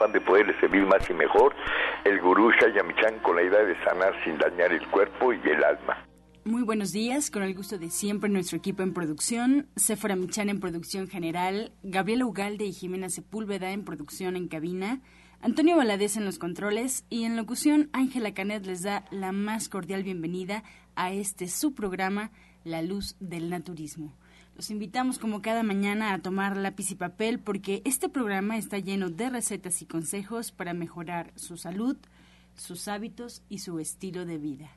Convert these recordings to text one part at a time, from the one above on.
afán de poderle servir más y mejor, el gurú Shayamichan con la idea de sanar sin dañar el cuerpo y el alma. Muy buenos días, con el gusto de siempre nuestro equipo en producción, Sephora Michan en producción general, Gabriela Ugalde y Jimena Sepúlveda en producción en cabina, Antonio Valadez en los controles y en locución Ángela Canet les da la más cordial bienvenida a este su programa, La Luz del Naturismo. Los invitamos como cada mañana a tomar lápiz y papel porque este programa está lleno de recetas y consejos para mejorar su salud, sus hábitos y su estilo de vida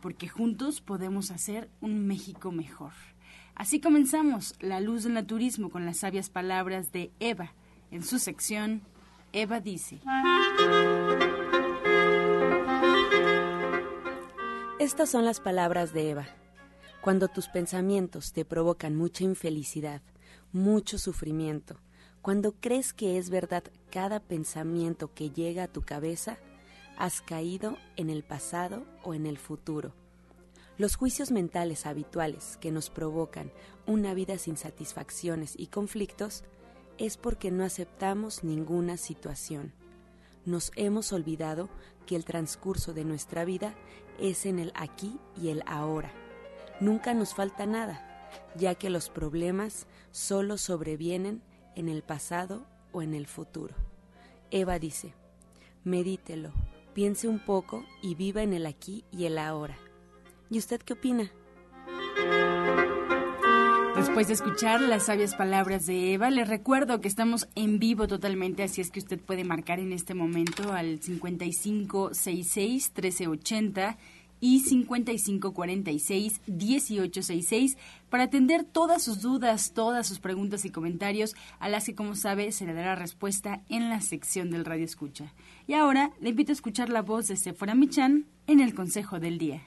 porque juntos podemos hacer un México mejor. Así comenzamos La Luz del Naturismo con las sabias palabras de Eva. En su sección, Eva dice. Estas son las palabras de Eva. Cuando tus pensamientos te provocan mucha infelicidad, mucho sufrimiento, cuando crees que es verdad cada pensamiento que llega a tu cabeza, has caído en el pasado o en el futuro. Los juicios mentales habituales que nos provocan una vida sin satisfacciones y conflictos es porque no aceptamos ninguna situación. Nos hemos olvidado que el transcurso de nuestra vida es en el aquí y el ahora. Nunca nos falta nada, ya que los problemas solo sobrevienen en el pasado o en el futuro. Eva dice, medítelo, piense un poco y viva en el aquí y el ahora. ¿Y usted qué opina? Después de escuchar las sabias palabras de Eva, le recuerdo que estamos en vivo totalmente, así es que usted puede marcar en este momento al 5566 1380 y 5546-1866 para atender todas sus dudas, todas sus preguntas y comentarios, a las que, como sabe, se le dará respuesta en la sección del Radio Escucha. Y ahora le invito a escuchar la voz de Sephora Michan en el Consejo del Día.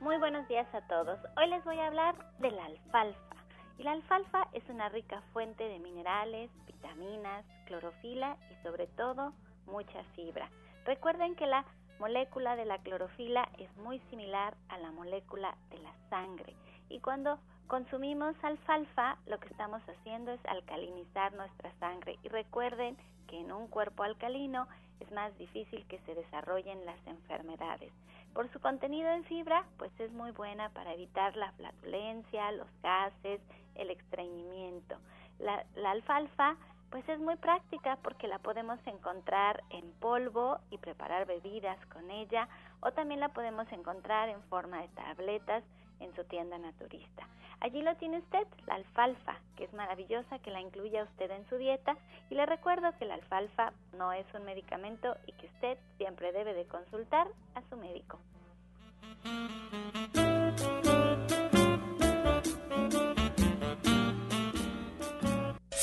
Muy buenos días a todos. Hoy les voy a hablar de la alfalfa. Y la alfalfa es una rica fuente de minerales, vitaminas, clorofila y sobre todo mucha fibra. Recuerden que la molécula de la clorofila es muy similar a la molécula de la sangre y cuando consumimos alfalfa lo que estamos haciendo es alcalinizar nuestra sangre y recuerden que en un cuerpo alcalino es más difícil que se desarrollen las enfermedades. Por su contenido en fibra, pues es muy buena para evitar la flatulencia, los gases, el estreñimiento. La, la alfalfa pues es muy práctica porque la podemos encontrar en polvo y preparar bebidas con ella o también la podemos encontrar en forma de tabletas en su tienda naturista. Allí lo tiene usted, la alfalfa, que es maravillosa que la incluya usted en su dieta y le recuerdo que la alfalfa no es un medicamento y que usted siempre debe de consultar a su médico.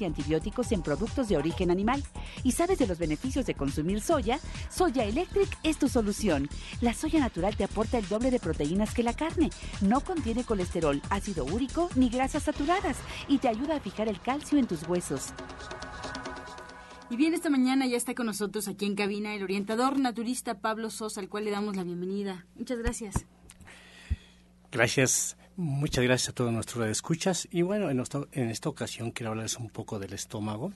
y antibióticos en productos de origen animal y sabes de los beneficios de consumir soya, Soya Electric es tu solución. La soya natural te aporta el doble de proteínas que la carne, no contiene colesterol, ácido úrico ni grasas saturadas y te ayuda a fijar el calcio en tus huesos. Y bien, esta mañana ya está con nosotros aquí en cabina el orientador naturista Pablo Sosa, al cual le damos la bienvenida. Muchas gracias. Gracias, muchas gracias a todos nuestros escuchas. Y bueno, en, esta, en esta ocasión quiero hablarles un poco del estómago.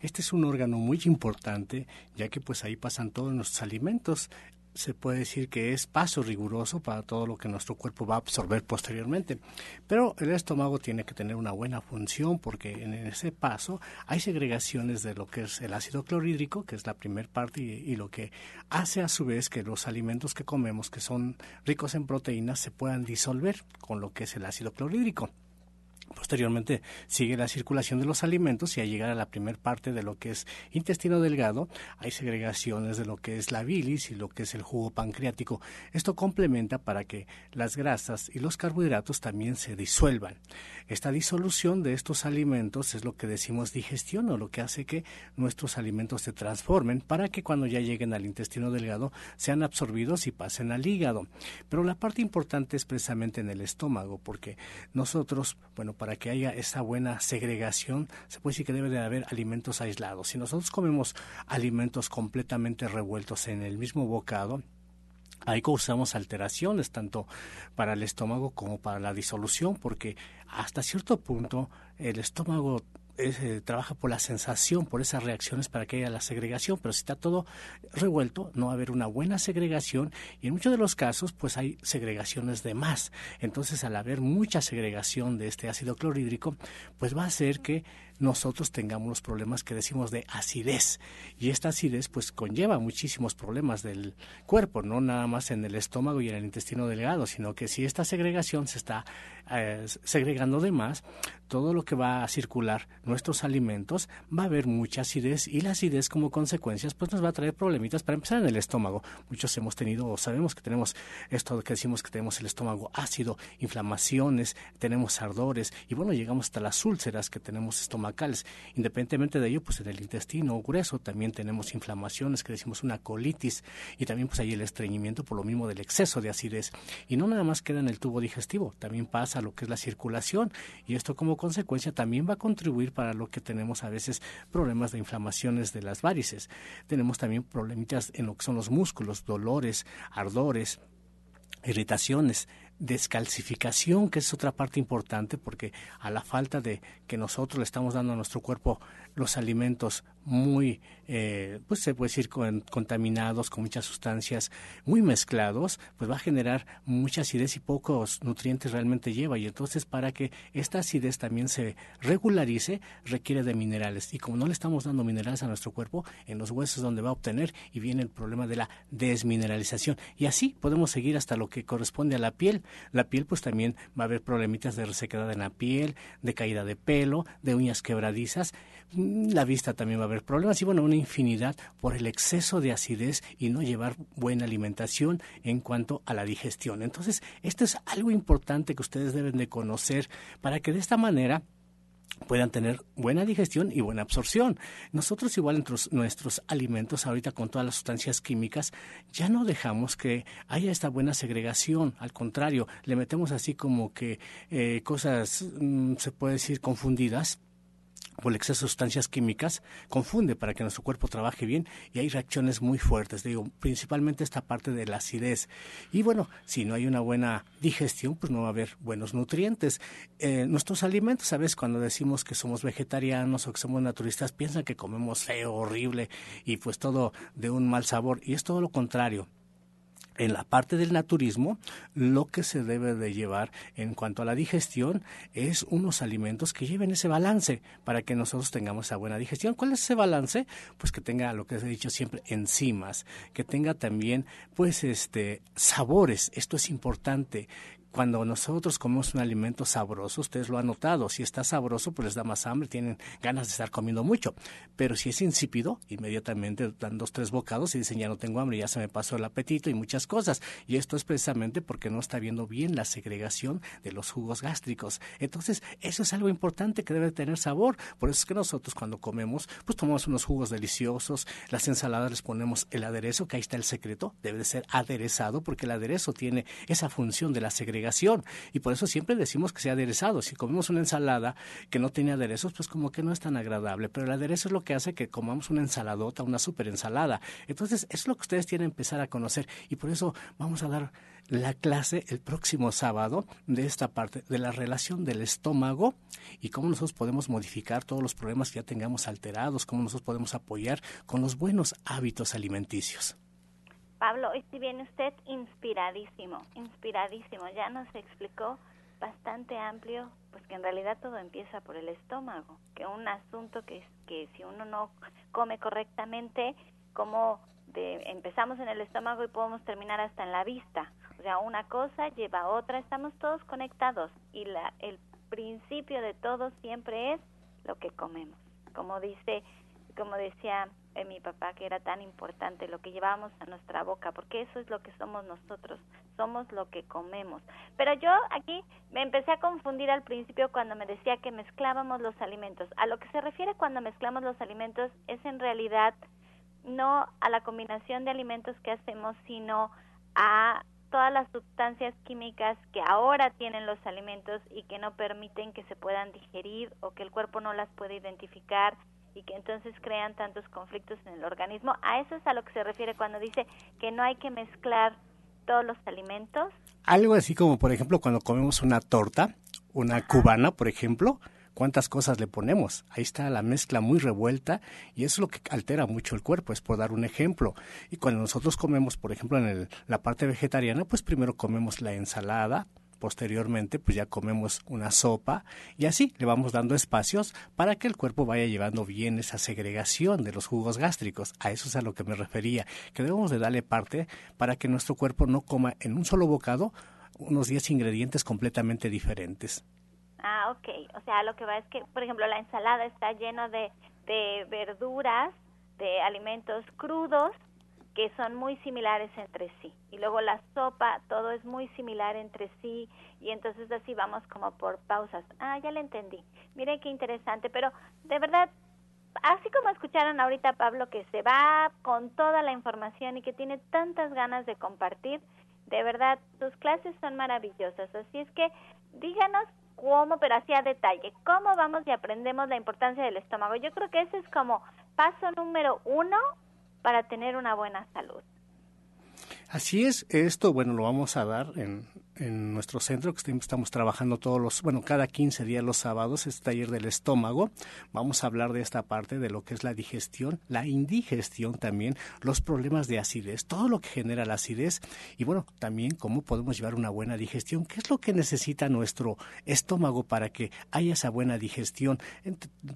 Este es un órgano muy importante, ya que pues ahí pasan todos nuestros alimentos se puede decir que es paso riguroso para todo lo que nuestro cuerpo va a absorber posteriormente. Pero el estómago tiene que tener una buena función porque en ese paso hay segregaciones de lo que es el ácido clorhídrico, que es la primera parte, y, y, lo que hace a su vez que los alimentos que comemos, que son ricos en proteínas, se puedan disolver con lo que es el ácido clorhídrico. Posteriormente sigue la circulación de los alimentos y al llegar a la primera parte de lo que es intestino delgado hay segregaciones de lo que es la bilis y lo que es el jugo pancreático. Esto complementa para que las grasas y los carbohidratos también se disuelvan. Esta disolución de estos alimentos es lo que decimos digestión o lo que hace que nuestros alimentos se transformen para que cuando ya lleguen al intestino delgado sean absorbidos y pasen al hígado. Pero la parte importante es precisamente en el estómago porque nosotros, bueno, para que haya esa buena segregación, se puede decir que debe de haber alimentos aislados. Si nosotros comemos alimentos completamente revueltos en el mismo bocado, Ahí causamos alteraciones tanto para el estómago como para la disolución, porque hasta cierto punto el estómago eh, trabaja por la sensación, por esas reacciones para que haya la segregación, pero si está todo revuelto, no va a haber una buena segregación y en muchos de los casos pues hay segregaciones de más. Entonces al haber mucha segregación de este ácido clorhídrico, pues va a hacer que nosotros tengamos los problemas que decimos de acidez. Y esta acidez pues conlleva muchísimos problemas del cuerpo, no nada más en el estómago y en el intestino delgado, sino que si esta segregación se está eh, segregando de más, todo lo que va a circular nuestros alimentos va a haber mucha acidez y la acidez como consecuencias pues nos va a traer problemitas para empezar en el estómago. Muchos hemos tenido o sabemos que tenemos esto que decimos que tenemos el estómago ácido, inflamaciones, tenemos ardores y bueno, llegamos hasta las úlceras que tenemos estómago Independientemente de ello, pues en el intestino grueso también tenemos inflamaciones que decimos una colitis y también pues hay el estreñimiento por lo mismo del exceso de acidez. Y no nada más queda en el tubo digestivo, también pasa lo que es la circulación y esto como consecuencia también va a contribuir para lo que tenemos a veces problemas de inflamaciones de las varices. Tenemos también problemitas en lo que son los músculos, dolores, ardores, irritaciones, descalcificación, que es otra parte importante, porque a la falta de que nosotros le estamos dando a nuestro cuerpo los alimentos muy, eh, pues se puede decir, contaminados, con muchas sustancias muy mezclados, pues va a generar mucha acidez y pocos nutrientes realmente lleva. Y entonces para que esta acidez también se regularice, requiere de minerales. Y como no le estamos dando minerales a nuestro cuerpo, en los huesos donde va a obtener y viene el problema de la desmineralización. Y así podemos seguir hasta lo que corresponde a la piel. La piel pues también va a haber problemitas de resequedad en la piel, de caída de pelo, de uñas quebradizas la vista también va a haber problemas y bueno, una infinidad por el exceso de acidez y no llevar buena alimentación en cuanto a la digestión. Entonces, esto es algo importante que ustedes deben de conocer para que de esta manera puedan tener buena digestión y buena absorción. Nosotros igual entre nuestros alimentos ahorita con todas las sustancias químicas ya no dejamos que haya esta buena segregación, al contrario, le metemos así como que eh, cosas, mm, se puede decir, confundidas por el exceso de sustancias químicas, confunde para que nuestro cuerpo trabaje bien y hay reacciones muy fuertes, digo, principalmente esta parte de la acidez. Y bueno, si no hay una buena digestión, pues no va a haber buenos nutrientes. Eh, nuestros alimentos, ¿sabes? Cuando decimos que somos vegetarianos o que somos naturistas, piensan que comemos feo, horrible y pues todo de un mal sabor. Y es todo lo contrario en la parte del naturismo, lo que se debe de llevar en cuanto a la digestión es unos alimentos que lleven ese balance para que nosotros tengamos esa buena digestión. ¿Cuál es ese balance? Pues que tenga lo que he dicho siempre enzimas, que tenga también pues este sabores. Esto es importante cuando nosotros comemos un alimento sabroso, ustedes lo han notado, si está sabroso, pues les da más hambre, tienen ganas de estar comiendo mucho. Pero si es insípido, inmediatamente dan dos, tres bocados y dicen, ya no tengo hambre, ya se me pasó el apetito y muchas cosas. Y esto es precisamente porque no está viendo bien la segregación de los jugos gástricos. Entonces, eso es algo importante que debe tener sabor. Por eso es que nosotros cuando comemos, pues tomamos unos jugos deliciosos, las ensaladas les ponemos el aderezo, que ahí está el secreto, debe de ser aderezado porque el aderezo tiene esa función de la segregación y por eso siempre decimos que sea aderezado. Si comemos una ensalada que no tiene aderezos, pues como que no es tan agradable. Pero el aderezo es lo que hace que comamos una ensaladota, una super ensalada. Entonces, es lo que ustedes tienen que empezar a conocer. Y por eso vamos a dar la clase el próximo sábado de esta parte de la relación del estómago y cómo nosotros podemos modificar todos los problemas que ya tengamos alterados, cómo nosotros podemos apoyar con los buenos hábitos alimenticios. Pablo, hoy sí viene usted inspiradísimo, inspiradísimo. Ya nos explicó bastante amplio, pues que en realidad todo empieza por el estómago, que un asunto que que si uno no come correctamente, como de, empezamos en el estómago y podemos terminar hasta en la vista. O sea, una cosa lleva a otra, estamos todos conectados y la, el principio de todo siempre es lo que comemos. Como dice, como decía eh, mi papá que era tan importante lo que llevamos a nuestra boca, porque eso es lo que somos nosotros, somos lo que comemos. Pero yo aquí me empecé a confundir al principio cuando me decía que mezclábamos los alimentos. A lo que se refiere cuando mezclamos los alimentos es en realidad no a la combinación de alimentos que hacemos, sino a todas las sustancias químicas que ahora tienen los alimentos y que no permiten que se puedan digerir o que el cuerpo no las puede identificar y que entonces crean tantos conflictos en el organismo. A eso es a lo que se refiere cuando dice que no hay que mezclar todos los alimentos. Algo así como, por ejemplo, cuando comemos una torta, una cubana, por ejemplo, cuántas cosas le ponemos. Ahí está la mezcla muy revuelta y eso es lo que altera mucho el cuerpo, es por dar un ejemplo. Y cuando nosotros comemos, por ejemplo, en la parte vegetariana, pues primero comemos la ensalada, posteriormente pues ya comemos una sopa y así le vamos dando espacios para que el cuerpo vaya llevando bien esa segregación de los jugos gástricos. A eso es a lo que me refería, que debemos de darle parte para que nuestro cuerpo no coma en un solo bocado unos 10 ingredientes completamente diferentes. Ah, ok. O sea, lo que va es que, por ejemplo, la ensalada está lleno de, de verduras, de alimentos crudos que son muy similares entre sí. Y luego la sopa, todo es muy similar entre sí y entonces así vamos como por pausas. Ah, ya le entendí. Miren qué interesante, pero de verdad, así como escucharon ahorita Pablo que se va con toda la información y que tiene tantas ganas de compartir, de verdad, sus clases son maravillosas. Así es que díganos cómo, pero así a detalle, cómo vamos y aprendemos la importancia del estómago. Yo creo que ese es como paso número uno para tener una buena salud. Así es, esto, bueno, lo vamos a dar en, en nuestro centro, que estamos trabajando todos los, bueno, cada 15 días los sábados, este taller del estómago. Vamos a hablar de esta parte de lo que es la digestión, la indigestión también, los problemas de acidez, todo lo que genera la acidez y bueno, también cómo podemos llevar una buena digestión, qué es lo que necesita nuestro estómago para que haya esa buena digestión,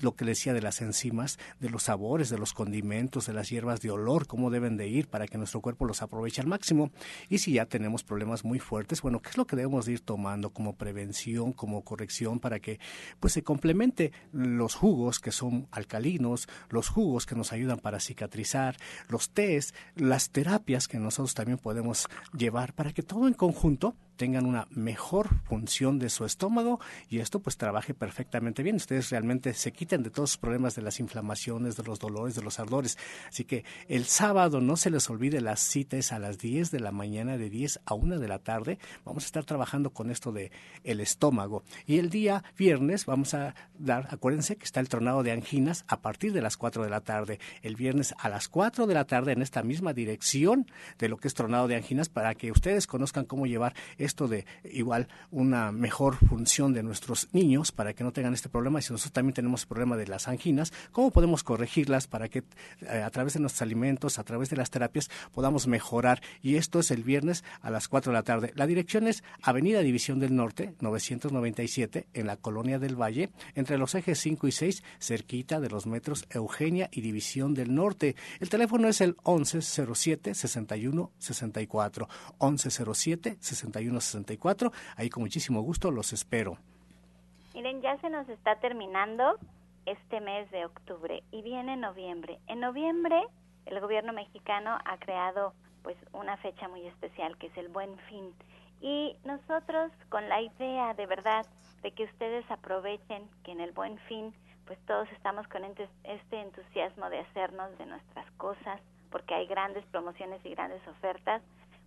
lo que decía de las enzimas, de los sabores, de los condimentos, de las hierbas de olor, cómo deben de ir para que nuestro cuerpo los aproveche al máximo. Y si ya tenemos problemas muy fuertes, bueno, ¿Qué es lo que debemos ir tomando como prevención, como corrección para que pues se complemente los jugos que son alcalinos, los jugos que nos ayudan para cicatrizar, los tés, las terapias que nosotros también podemos llevar para que todo en conjunto tengan una mejor función de su estómago y esto pues trabaje perfectamente bien. Ustedes realmente se quiten de todos los problemas de las inflamaciones, de los dolores, de los ardores. Así que el sábado no se les olvide las citas a las 10 de la mañana, de 10 a 1 de la tarde. Vamos a estar trabajando con esto de el estómago. Y el día viernes vamos a dar, acuérdense que está el tronado de anginas a partir de las 4 de la tarde. El viernes a las 4 de la tarde en esta misma dirección de lo que es tronado de anginas para que ustedes conozcan cómo llevar esto de igual una mejor función de nuestros niños para que no tengan este problema y si nosotros también tenemos el problema de las anginas, cómo podemos corregirlas para que eh, a través de nuestros alimentos, a través de las terapias podamos mejorar y esto es el viernes a las 4 de la tarde. La dirección es Avenida División del Norte, 997 en la Colonia del Valle, entre los ejes 5 y 6, cerquita de los metros Eugenia y División del Norte. El teléfono es el 1107 6164 1107 61 64. Ahí con muchísimo gusto los espero. Miren, ya se nos está terminando este mes de octubre y viene noviembre. En noviembre el gobierno mexicano ha creado pues una fecha muy especial que es el Buen Fin y nosotros con la idea de verdad de que ustedes aprovechen que en el Buen Fin pues todos estamos con este entusiasmo de hacernos de nuestras cosas porque hay grandes promociones y grandes ofertas.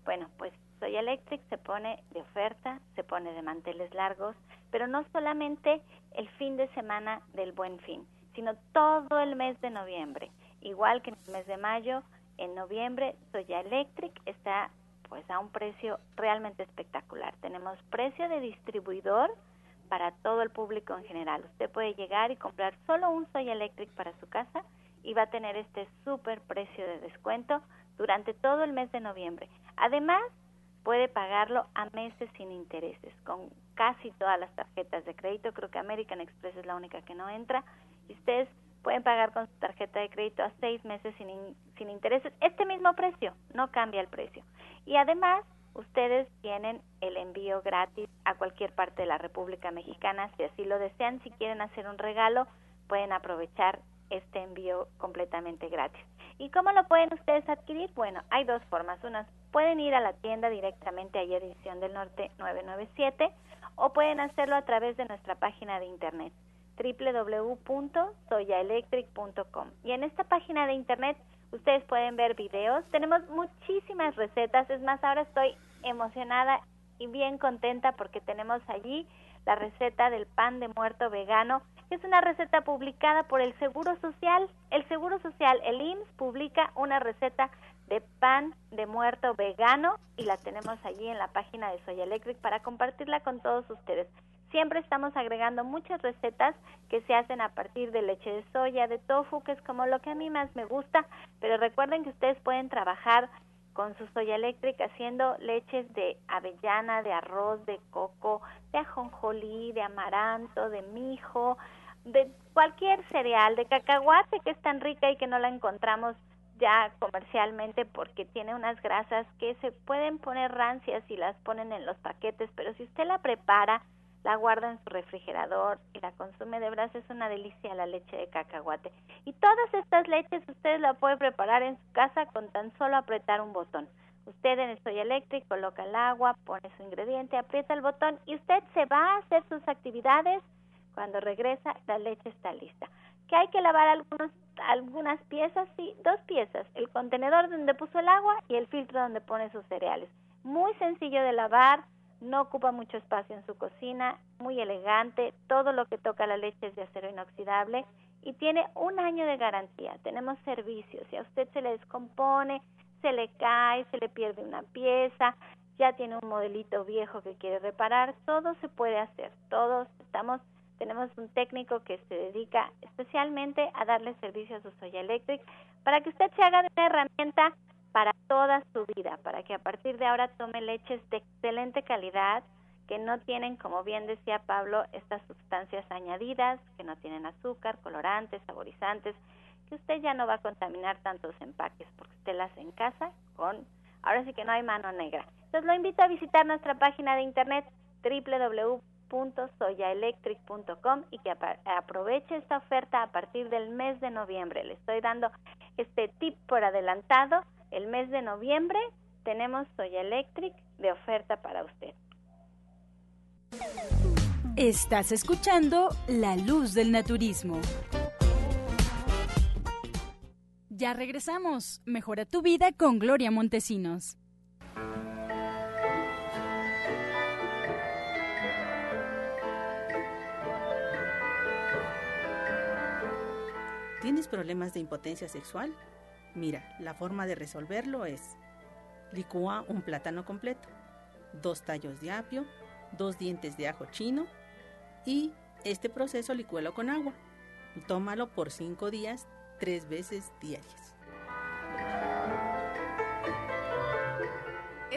Bueno, pues Soy Electric se pone de oferta, se pone de manteles largos, pero no solamente el fin de semana del buen fin, sino todo el mes de noviembre. Igual que en el mes de mayo, en noviembre Soya Electric está pues a un precio realmente espectacular. Tenemos precio de distribuidor para todo el público en general. Usted puede llegar y comprar solo un Soya Electric para su casa y va a tener este súper precio de descuento durante todo el mes de noviembre. Además, puede pagarlo a meses sin intereses, con casi todas las tarjetas de crédito. Creo que American Express es la única que no entra. Y ustedes pueden pagar con su tarjeta de crédito a seis meses sin, intereses. Este mismo precio, no cambia el precio. Y además, ustedes tienen el envío gratis a cualquier parte de la República Mexicana. Si así lo desean, si quieren hacer un regalo, pueden aprovechar este envío completamente gratis. ¿Y cómo lo pueden ustedes adquirir? Bueno, hay dos formas. Unas pueden ir a la tienda directamente a Edición del Norte 997 o pueden hacerlo a través de nuestra página de internet www.soyaelectric.com. Y en esta página de internet ustedes pueden ver videos. Tenemos muchísimas recetas. Es más, ahora estoy emocionada y bien contenta porque tenemos allí la receta del pan de muerto vegano, que es una receta publicada por el Seguro Social. El Seguro Social, el IMSS, publica una receta de pan de muerto vegano y la tenemos allí en la página de Soya Electric para compartirla con todos ustedes. Siempre estamos agregando muchas recetas que se hacen a partir de leche de soya, de tofu, que es como lo que a mí más me gusta, pero recuerden que ustedes pueden trabajar con su soya eléctrica haciendo leches de avellana, de arroz, de coco, de ajonjolí, de amaranto, de mijo, de cualquier cereal, de cacahuate que es tan rica y que no la encontramos ya comercialmente porque tiene unas grasas que se pueden poner rancias y las ponen en los paquetes, pero si usted la prepara, la guarda en su refrigerador y la consume de verdad es una delicia la leche de cacahuate. Y todas estas leches usted la puede preparar en su casa con tan solo apretar un botón. Usted en el soya eléctrico coloca el agua, pone su ingrediente, aprieta el botón y usted se va a hacer sus actividades. Cuando regresa, la leche está lista. Que hay que lavar algunos, algunas piezas, sí, dos piezas, el contenedor donde puso el agua y el filtro donde pone sus cereales. Muy sencillo de lavar, no ocupa mucho espacio en su cocina, muy elegante, todo lo que toca la leche es de acero inoxidable y tiene un año de garantía. Tenemos servicios, si a usted se le descompone, se le cae, se le pierde una pieza, ya tiene un modelito viejo que quiere reparar, todo se puede hacer. Todos estamos tenemos un técnico que se dedica especialmente a darle servicio a su Soya Electric para que usted se haga de una herramienta para toda su vida, para que a partir de ahora tome leches de excelente calidad, que no tienen, como bien decía Pablo, estas sustancias añadidas, que no tienen azúcar, colorantes, saborizantes, que usted ya no va a contaminar tantos empaques, porque usted las en casa con, ahora sí que no hay mano negra. Entonces lo invito a visitar nuestra página de internet www.soyaelectric.com y que aproveche esta oferta a partir del mes de noviembre. Le estoy dando este tip por adelantado el mes de noviembre tenemos Soya Electric de oferta para usted. Estás escuchando La Luz del Naturismo. Ya regresamos. Mejora tu vida con Gloria Montesinos. ¿Tienes problemas de impotencia sexual? Mira, la forma de resolverlo es licúa un plátano completo, dos tallos de apio, dos dientes de ajo chino y este proceso licúalo con agua. Tómalo por cinco días, tres veces diarias.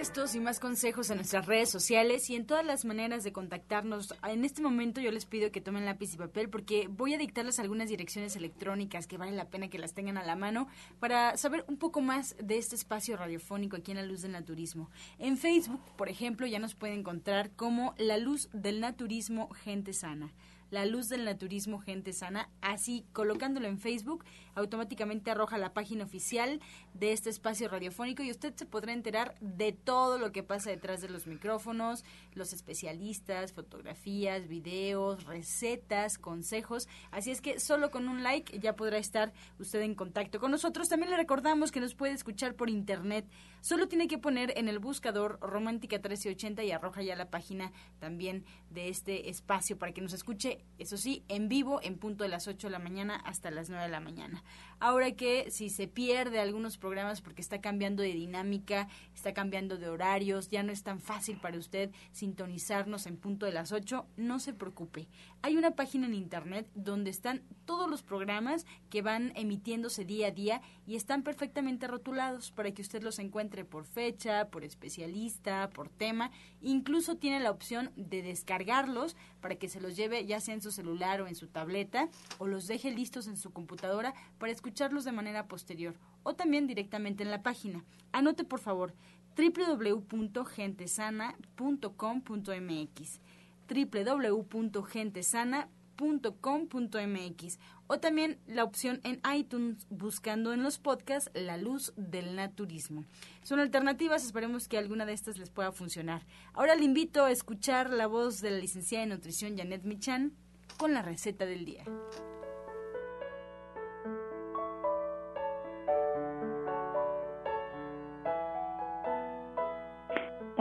Estos y más consejos en nuestras redes sociales y en todas las maneras de contactarnos. En este momento yo les pido que tomen lápiz y papel porque voy a dictarles algunas direcciones electrónicas que vale la pena que las tengan a la mano para saber un poco más de este espacio radiofónico aquí en La Luz del Naturismo. En Facebook, por ejemplo, ya nos pueden encontrar como La Luz del Naturismo Gente Sana. La Luz del Naturismo Gente Sana. Así, colocándolo en Facebook, automáticamente arroja la página oficial de este espacio radiofónico y usted se podrá enterar de todo lo que pasa detrás de los micrófonos, los especialistas, fotografías, videos, recetas, consejos. Así es que solo con un like ya podrá estar usted en contacto con nosotros. También le recordamos que nos puede escuchar por internet. Solo tiene que poner en el buscador Romántica 1380 y arroja ya la página también de este espacio para que nos escuche eso sí, en vivo en punto de las 8 de la mañana hasta las 9 de la mañana. Ahora que si se pierde algunos programas porque está cambiando de dinámica, está cambiando de horarios, ya no es tan fácil para usted sintonizarnos en punto de las 8, no se preocupe. Hay una página en internet donde están todos los programas que van emitiéndose día a día y están perfectamente rotulados para que usted los encuentre por fecha, por especialista, por tema. Incluso tiene la opción de descargarlos para que se los lleve ya sea en su celular o en su tableta o los deje listos en su computadora para escucharlos de manera posterior o también directamente en la página. Anote por favor www.gentesana.com.mx www.gentesana.com.mx o también la opción en iTunes buscando en los podcasts La Luz del Naturismo. Son alternativas, esperemos que alguna de estas les pueda funcionar. Ahora le invito a escuchar la voz de la licenciada en nutrición Janet Michan con la receta del día.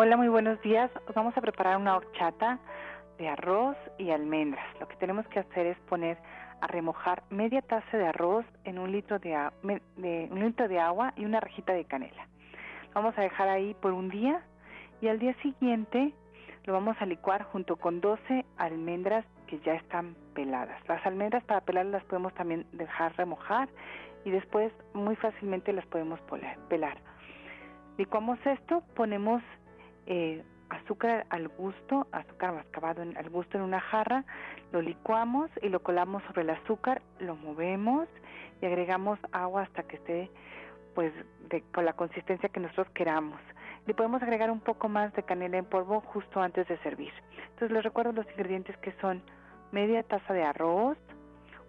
Hola, muy buenos días. Vamos a preparar una horchata de arroz y almendras. Lo que tenemos que hacer es poner a remojar media taza de arroz en un litro de, un litro de agua y una rajita de canela. vamos a dejar ahí por un día y al día siguiente lo vamos a licuar junto con 12 almendras que ya están peladas. Las almendras para pelarlas las podemos también dejar remojar y después muy fácilmente las podemos pelar. Licuamos esto, ponemos eh, azúcar al gusto, azúcar mascabado al gusto en una jarra, lo licuamos y lo colamos sobre el azúcar, lo movemos y agregamos agua hasta que esté pues con la consistencia que nosotros queramos. Le podemos agregar un poco más de canela en polvo justo antes de servir. Entonces les recuerdo los ingredientes que son media taza de arroz,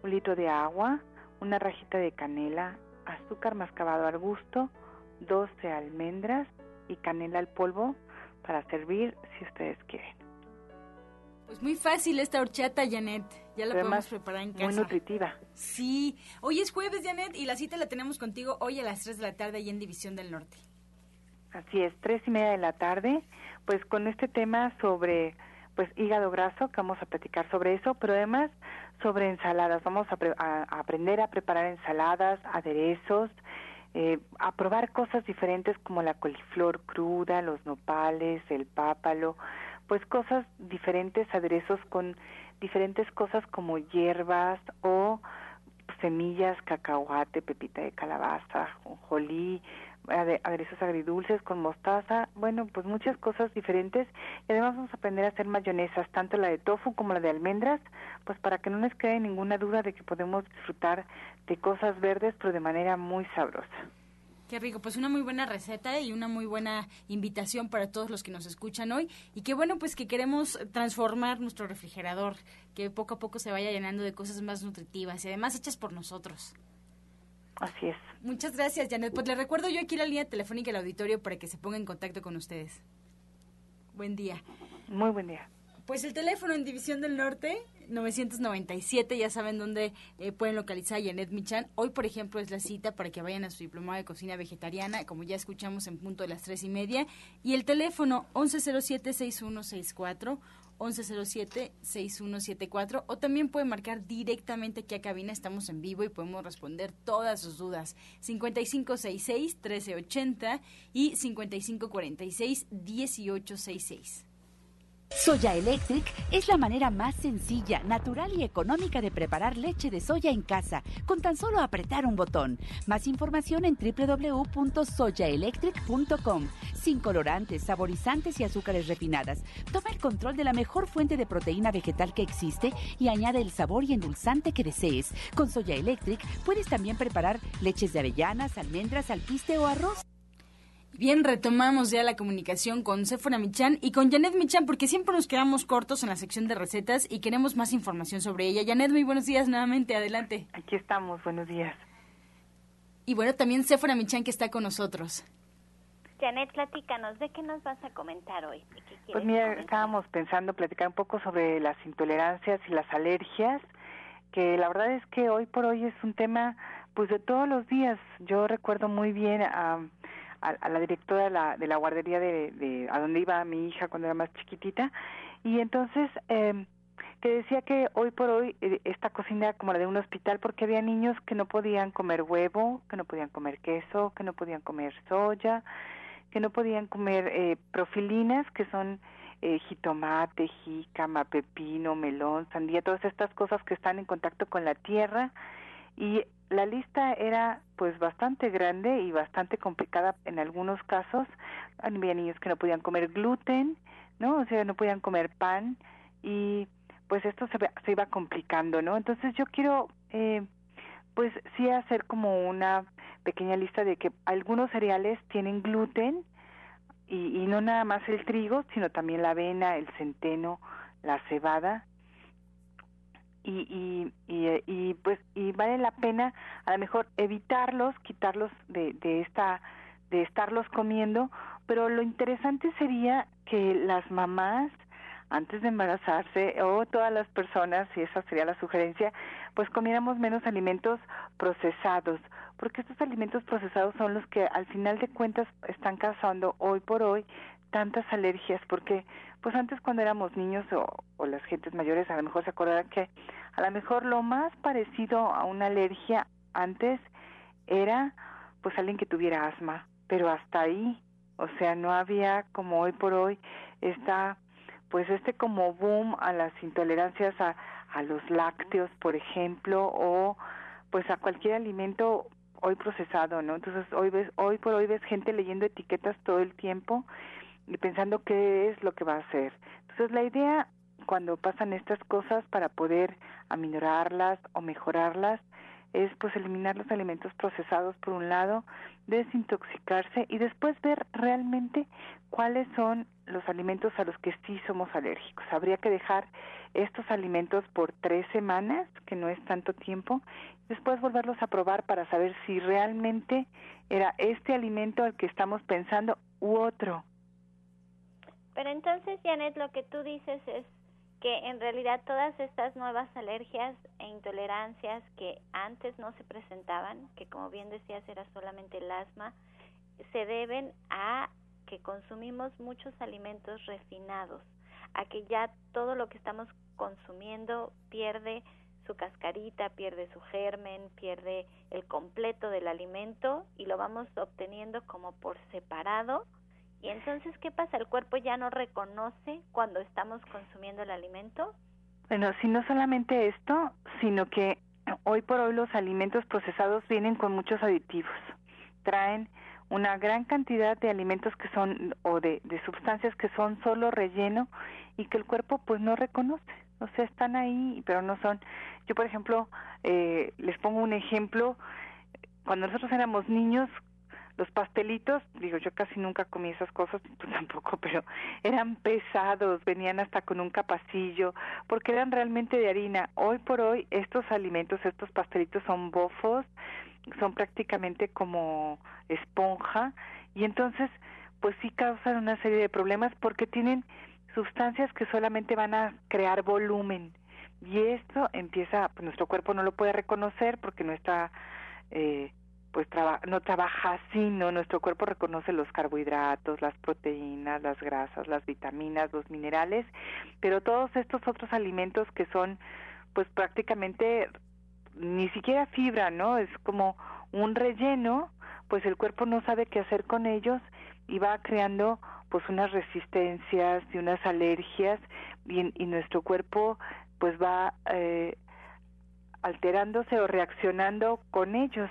un litro de agua, una rajita de canela, azúcar mascabado al gusto, 12 almendras y canela al polvo para servir si ustedes quieren. Pues muy fácil esta horchata, Janet. Ya la podemos preparar en casa. Muy nutritiva. Sí. Hoy es jueves, Janet, y la cita la tenemos contigo hoy a las 3 de la tarde ahí en División del Norte. Así es, tres y media de la tarde, pues con este tema sobre pues hígado graso, que vamos a platicar sobre eso, pero además sobre ensaladas. Vamos a, a aprender a preparar ensaladas, aderezos, eh, a probar cosas diferentes como la coliflor cruda, los nopales, el pápalo, pues cosas diferentes, aderezos con diferentes cosas como hierbas o semillas, cacahuate, pepita de calabaza, jolí, aderezos agridulces con mostaza, bueno, pues muchas cosas diferentes y además vamos a aprender a hacer mayonesas, tanto la de tofu como la de almendras, pues para que no nos quede ninguna duda de que podemos disfrutar de cosas verdes pero de manera muy sabrosa. Qué rico, pues una muy buena receta y una muy buena invitación para todos los que nos escuchan hoy. Y qué bueno, pues que queremos transformar nuestro refrigerador, que poco a poco se vaya llenando de cosas más nutritivas y además hechas por nosotros. Así es. Muchas gracias, Janet. Pues le recuerdo yo aquí la línea telefónica del auditorio para que se ponga en contacto con ustedes. Buen día. Muy buen día. Pues el teléfono en División del Norte, 997, ya saben dónde eh, pueden localizar a Janet Michan. Hoy, por ejemplo, es la cita para que vayan a su diplomado de cocina vegetariana, como ya escuchamos en punto de las tres y media. Y el teléfono 1107-6164, 1107-6174, o también pueden marcar directamente aquí a cabina, estamos en vivo y podemos responder todas sus dudas. 5566-1380 y 5546-1866. Soya Electric es la manera más sencilla, natural y económica de preparar leche de soya en casa, con tan solo apretar un botón. Más información en www.soyaelectric.com. Sin colorantes, saborizantes y azúcares refinadas. Toma el control de la mejor fuente de proteína vegetal que existe y añade el sabor y endulzante que desees. Con Soya Electric puedes también preparar leches de avellanas, almendras, alpiste o arroz. Bien, retomamos ya la comunicación con Sephora Michan y con Janet Michan porque siempre nos quedamos cortos en la sección de recetas y queremos más información sobre ella. Janet, muy buenos días nuevamente, adelante. Aquí estamos, buenos días. Y bueno, también Sephora Michan que está con nosotros. Janet, platícanos, ¿de qué nos vas a comentar hoy? pues mira, estábamos pensando platicar un poco sobre las intolerancias y las alergias, que la verdad es que hoy por hoy es un tema pues de todos los días. Yo recuerdo muy bien a a, la directora de la, de la guardería de, a donde iba mi hija cuando era más chiquitita. Y entonces eh, que decía que hoy por hoy eh, esta cocina era como la de un hospital porque había niños que no podían comer huevo, que no podían comer queso, que no podían comer soya, que no podían comer eh, profilinas, que son eh, jitomate, jícama, pepino, melón, sandía, todas estas cosas que están en contacto con la tierra. Y la lista era pues bastante grande y bastante complicada en algunos casos. Había niños que no podían comer gluten, ¿no? O sea, no podían comer pan y pues esto se, se iba complicando, ¿no? Entonces yo quiero eh, pues sí hacer como una pequeña lista de que algunos cereales tienen gluten, y, no nada más el trigo, sino también la avena, el centeno, la cebada. Y, y, y, pues y vale la pena a lo mejor evitarlos, quitarlos de, de esta de estarlos comiendo, pero lo interesante sería que las mamás antes de embarazarse o todas las personas, y esa sería la sugerencia, pues comiéramos menos alimentos procesados, porque estos alimentos procesados son los que al final de cuentas están causando hoy por hoy tantas alergias, porque pues antes cuando éramos niños o, o las gentes mayores a lo mejor se acordarán que a lo mejor lo más parecido a una alergia antes era pues alguien que tuviera asma, pero hasta ahí, o sea, no había como hoy por hoy esta pues este como boom a las intolerancias a, a los lácteos, por ejemplo, o pues a cualquier alimento hoy procesado, ¿no? Entonces hoy ves, hoy por hoy ves gente leyendo etiquetas todo el tiempo pensando qué es lo que va a hacer. Entonces la idea cuando pasan estas cosas para poder aminorarlas o mejorarlas es pues eliminar los alimentos procesados por un lado, desintoxicarse y después ver realmente cuáles son los alimentos a los que sí somos alérgicos. Habría que dejar estos alimentos por tres semanas, que no es tanto tiempo, después volverlos a probar para saber si realmente era este alimento al que estamos pensando u otro. Pero entonces, Janet, lo que tú dices es que en realidad todas estas nuevas alergias e intolerancias que antes no se presentaban, que como bien decías era solamente el asma, se deben a que consumimos muchos alimentos refinados, a que ya todo lo que estamos consumiendo pierde su cascarita, pierde su germen, pierde el completo del alimento y lo vamos obteniendo como por separado y entonces, ¿qué pasa? ¿El cuerpo ya no reconoce cuando estamos consumiendo el alimento? Bueno, si no solamente esto, sino que hoy por hoy los alimentos procesados vienen con muchos aditivos. Traen una gran cantidad de alimentos que son o de, sustancias que son solo relleno y que el cuerpo pues no reconoce. O sea, están ahí, pero no son. Yo, por ejemplo, eh, les pongo un ejemplo. Cuando nosotros éramos niños, los pastelitos, digo, yo casi nunca comí esas cosas, tú tampoco, pero eran pesados, venían hasta con un capacillo, porque eran realmente de harina. Hoy por hoy estos alimentos, estos pastelitos son bofos, son prácticamente como esponja y entonces pues sí causan una serie de problemas porque tienen sustancias que solamente van a crear volumen y esto empieza, pues nuestro cuerpo no lo puede reconocer porque no está eh, pues no trabaja así, ¿no? Nuestro cuerpo reconoce los carbohidratos, las proteínas, las grasas, las vitaminas, los minerales, pero todos estos otros alimentos que son pues prácticamente ni siquiera fibra, ¿no? Es como un relleno, pues el cuerpo no sabe qué hacer con ellos y va creando pues unas resistencias y unas alergias y, y nuestro cuerpo pues va eh, alterándose o reaccionando con ellos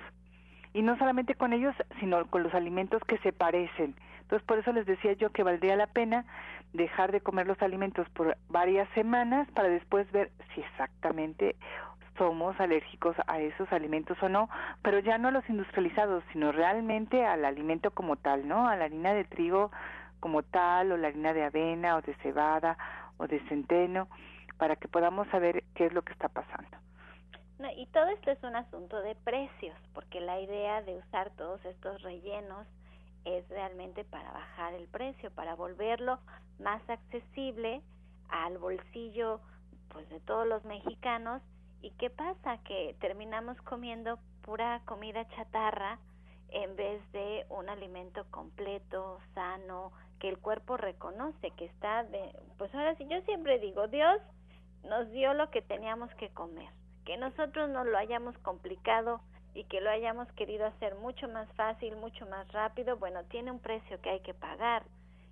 y no solamente con ellos, sino con los alimentos que se parecen. Entonces, por eso les decía yo que valdría la pena dejar de comer los alimentos por varias semanas para después ver si exactamente somos alérgicos a esos alimentos o no, pero ya no a los industrializados, sino realmente al alimento como tal, ¿no? A la harina de trigo como tal, o la harina de avena, o de cebada, o de centeno, para que podamos saber qué es lo que está pasando y todo esto es un asunto de precios, porque la idea de usar todos estos rellenos es realmente para bajar el precio, para volverlo más accesible al bolsillo pues de todos los mexicanos. Y qué pasa que terminamos comiendo pura comida chatarra en vez de un alimento completo, sano, que el cuerpo reconoce que está de pues ahora sí yo siempre digo, Dios nos dio lo que teníamos que comer que nosotros nos lo hayamos complicado y que lo hayamos querido hacer mucho más fácil, mucho más rápido, bueno, tiene un precio que hay que pagar.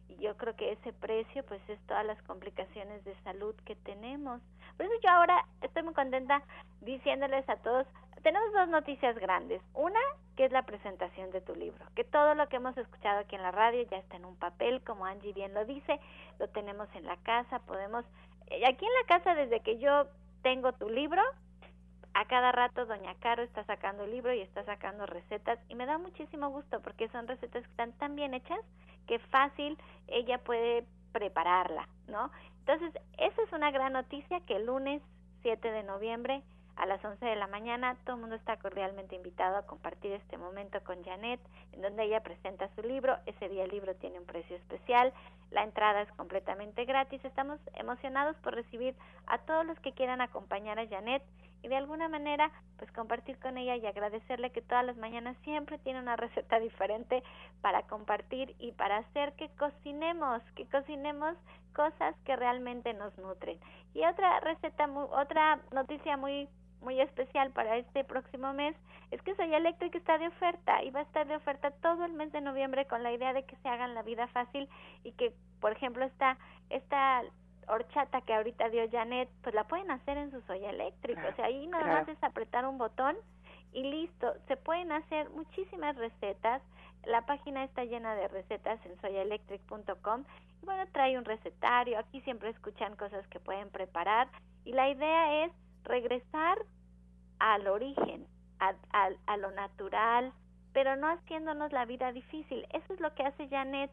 Y yo creo que ese precio pues es todas las complicaciones de salud que tenemos. Por eso yo ahora estoy muy contenta diciéndoles a todos, tenemos dos noticias grandes. Una, que es la presentación de tu libro, que todo lo que hemos escuchado aquí en la radio ya está en un papel, como Angie bien lo dice, lo tenemos en la casa, podemos... Eh, aquí en la casa, desde que yo tengo tu libro, a cada rato doña Caro está sacando el libro y está sacando recetas y me da muchísimo gusto porque son recetas que están tan bien hechas que fácil ella puede prepararla, ¿no? Entonces, esa es una gran noticia que el lunes 7 de noviembre a las 11 de la mañana. Todo el mundo está cordialmente invitado a compartir este momento con Janet, en donde ella presenta su libro. Ese día el libro tiene un precio especial. La entrada es completamente gratis. Estamos emocionados por recibir a todos los que quieran acompañar a Janet y de alguna manera pues compartir con ella y agradecerle que todas las mañanas siempre tiene una receta diferente para compartir y para hacer que cocinemos, que cocinemos cosas que realmente nos nutren. Y otra receta, muy, otra noticia muy muy especial para este próximo mes es que Soy Electric está de oferta y va a estar de oferta todo el mes de noviembre con la idea de que se hagan la vida fácil y que, por ejemplo, esta, esta horchata que ahorita dio Janet, pues la pueden hacer en su Soy Electric. o sea, ahí nada más es apretar un botón y listo. Se pueden hacer muchísimas recetas. La página está llena de recetas en soyaelectric.com. Y bueno, trae un recetario. Aquí siempre escuchan cosas que pueden preparar. Y la idea es regresar al origen, a, a, lo natural, pero no haciéndonos la vida difícil. Eso es lo que hace Janet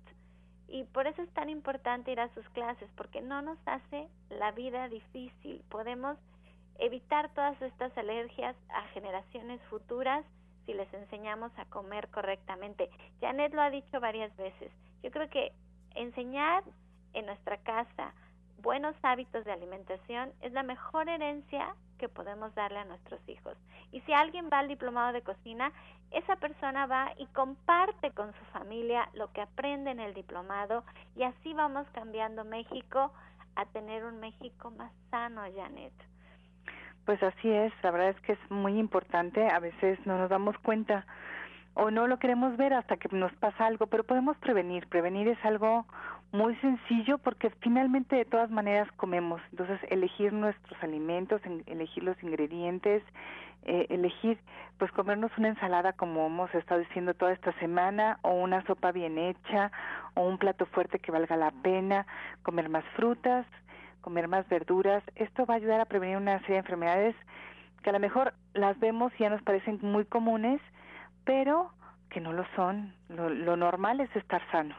y por eso es tan importante ir a sus clases, porque no nos hace la vida difícil. Podemos evitar todas estas alergias a generaciones futuras si les enseñamos a comer correctamente. Janet lo ha dicho varias veces. Yo creo que enseñar en nuestra casa buenos hábitos de alimentación es la mejor herencia que podemos darle a nuestros hijos. Y si alguien va al diplomado de cocina, esa persona va y comparte con su familia lo que aprende en el diplomado y así vamos cambiando México a tener un México más sano, Janet. Pues así es, la verdad es que es muy importante, a veces no nos damos cuenta o no lo queremos ver hasta que nos pasa algo, pero podemos prevenir. Prevenir es algo muy sencillo porque finalmente de todas maneras comemos. Entonces, elegir nuestros alimentos, elegir los ingredientes, eh, elegir, pues comernos una ensalada como hemos estado diciendo toda esta semana, o una sopa bien hecha, o un plato fuerte que valga la pena, comer más frutas, comer más verduras. Esto va a ayudar a prevenir una serie de enfermedades que a lo mejor las vemos y ya nos parecen muy comunes, pero que no lo son. Lo, normal es estar sano.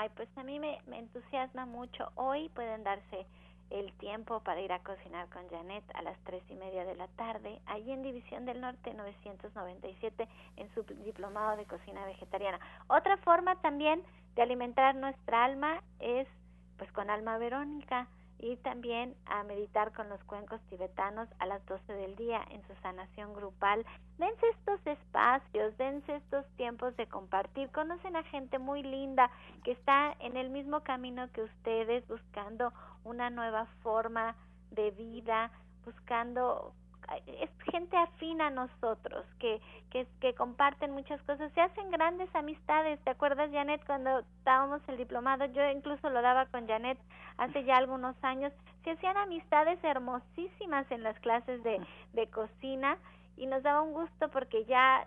Ay, pues a mí me, me entusiasma mucho. Hoy pueden darse el tiempo para ir a cocinar con Janet a las tres y media de la tarde, allí en División del Norte 997, en su diplomado de cocina vegetariana. Otra forma también de alimentar nuestra alma es pues con alma verónica y también a meditar con los cuencos tibetanos a las 12 del día en su sanación grupal. Dense estos espacios, dense estos tiempos de compartir. Conocen a gente muy linda que está en el mismo camino que ustedes, buscando una nueva forma de vida, buscando es gente afina a nosotros, que, que, que comparten muchas cosas, se hacen grandes amistades. ¿Te acuerdas, Janet, cuando estábamos el diplomado? Yo incluso lo daba con Janet hace ya algunos años. Se hacían amistades hermosísimas en las clases de, de cocina y nos daba un gusto porque ya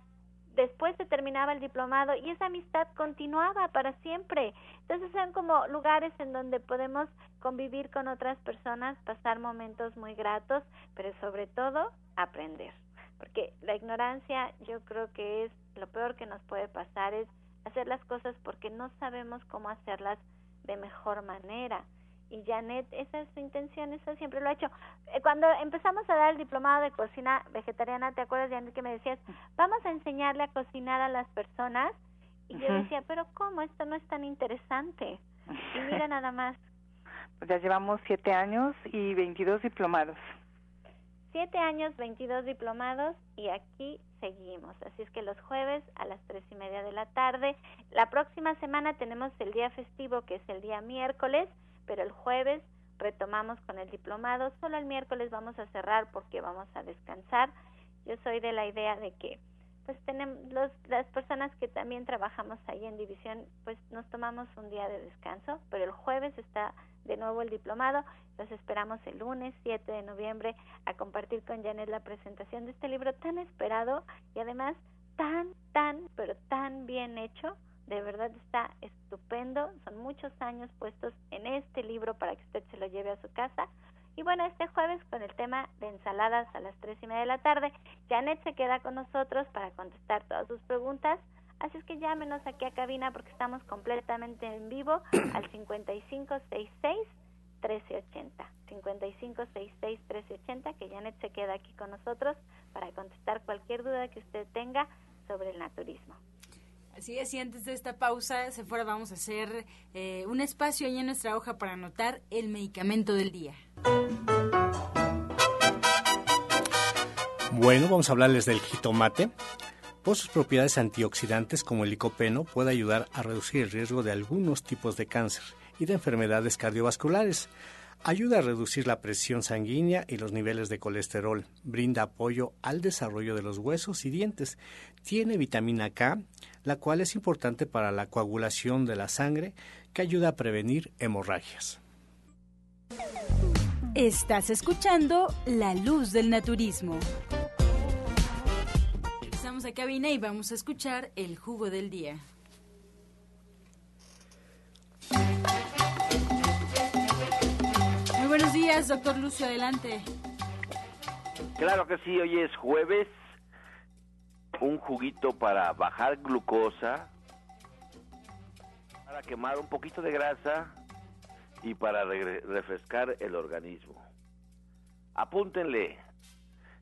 después se terminaba el diplomado y esa amistad continuaba para siempre. Entonces son como lugares en donde podemos convivir con otras personas, pasar momentos muy gratos, pero sobre todo aprender. Porque la ignorancia yo creo que es lo peor que nos puede pasar es hacer las cosas porque no sabemos cómo hacerlas de mejor manera y Janet, esa es su intención, eso siempre lo ha hecho. Eh, cuando empezamos a dar el diplomado de cocina vegetariana, ¿te acuerdas, Janet, que me decías, vamos a enseñarle a cocinar a las personas? Y yo decía, pero ¿cómo? Esto no es tan interesante. Y mira nada más. Pues ya llevamos siete años y 22 diplomados. Siete años, 22 diplomados y aquí seguimos. Así es que los jueves a las tres y media de la tarde. La próxima semana tenemos el día festivo, que es el día miércoles pero el jueves retomamos con el diplomado. Solo el miércoles vamos a cerrar porque vamos a descansar. Yo soy de la idea de que pues tenemos los, las personas que también trabajamos ahí en división, pues nos tomamos un día de descanso, pero el jueves está de nuevo el diplomado. Los esperamos el lunes 7 de noviembre a compartir con Janet la presentación de este libro tan esperado y además tan, tan, pero tan bien hecho de verdad está estupendo. Son muchos años puestos en este libro para que usted se lo lleve a su casa. Y bueno, este jueves con el tema de ensaladas a las tres y media de la tarde, Janet se queda con nosotros para contestar todas sus preguntas. Así es que llámenos aquí a cabina porque estamos completamente en vivo al 5566 1380. 5566 1380, que Janet se queda aquí con nosotros para contestar cualquier duda que usted tenga sobre el naturismo. Así es, antes de esta pausa, se fuera, vamos a hacer eh, un espacio ahí en nuestra hoja para anotar el medicamento del día. Bueno, vamos a hablarles del jitomate. Por sus propiedades antioxidantes como el licopeno puede ayudar a reducir el riesgo de algunos tipos de cáncer y de enfermedades cardiovasculares. Ayuda a reducir la presión sanguínea y los niveles de colesterol. Brinda apoyo al desarrollo de los huesos y dientes. Tiene vitamina K, la cual es importante para la coagulación de la sangre, que ayuda a prevenir hemorragias. Estás escuchando La Luz del Naturismo. Estamos a cabina y vamos a escuchar el jugo del día. Doctor Lucio, adelante. Claro que sí, hoy es jueves. Un juguito para bajar glucosa, para quemar un poquito de grasa y para refrescar el organismo. Apúntenle,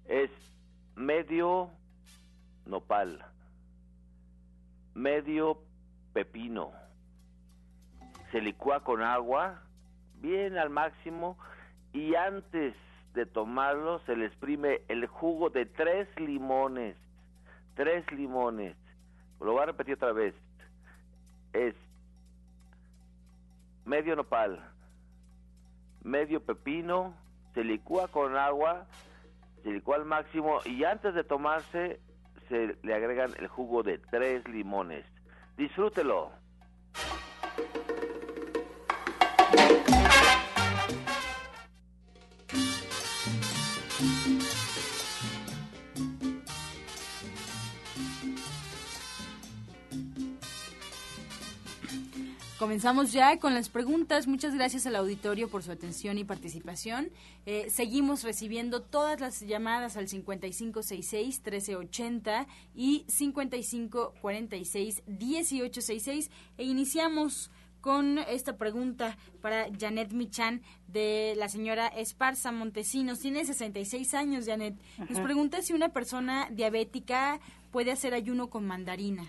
es medio nopal, medio pepino, se licúa con agua, bien al máximo, y antes de tomarlo se le exprime el jugo de tres limones, tres limones. Lo voy a repetir otra vez. Es medio nopal, medio pepino, se licúa con agua, se licúa al máximo y antes de tomarse se le agregan el jugo de tres limones. Disfrútelo. Comenzamos ya con las preguntas. Muchas gracias al auditorio por su atención y participación. Eh, seguimos recibiendo todas las llamadas al 5566-1380 y 5546-1866 e iniciamos con esta pregunta para Janet Michan de la señora Esparza Montesinos. Tiene 66 años, Janet. Nos pregunta si una persona diabética puede hacer ayuno con mandarina.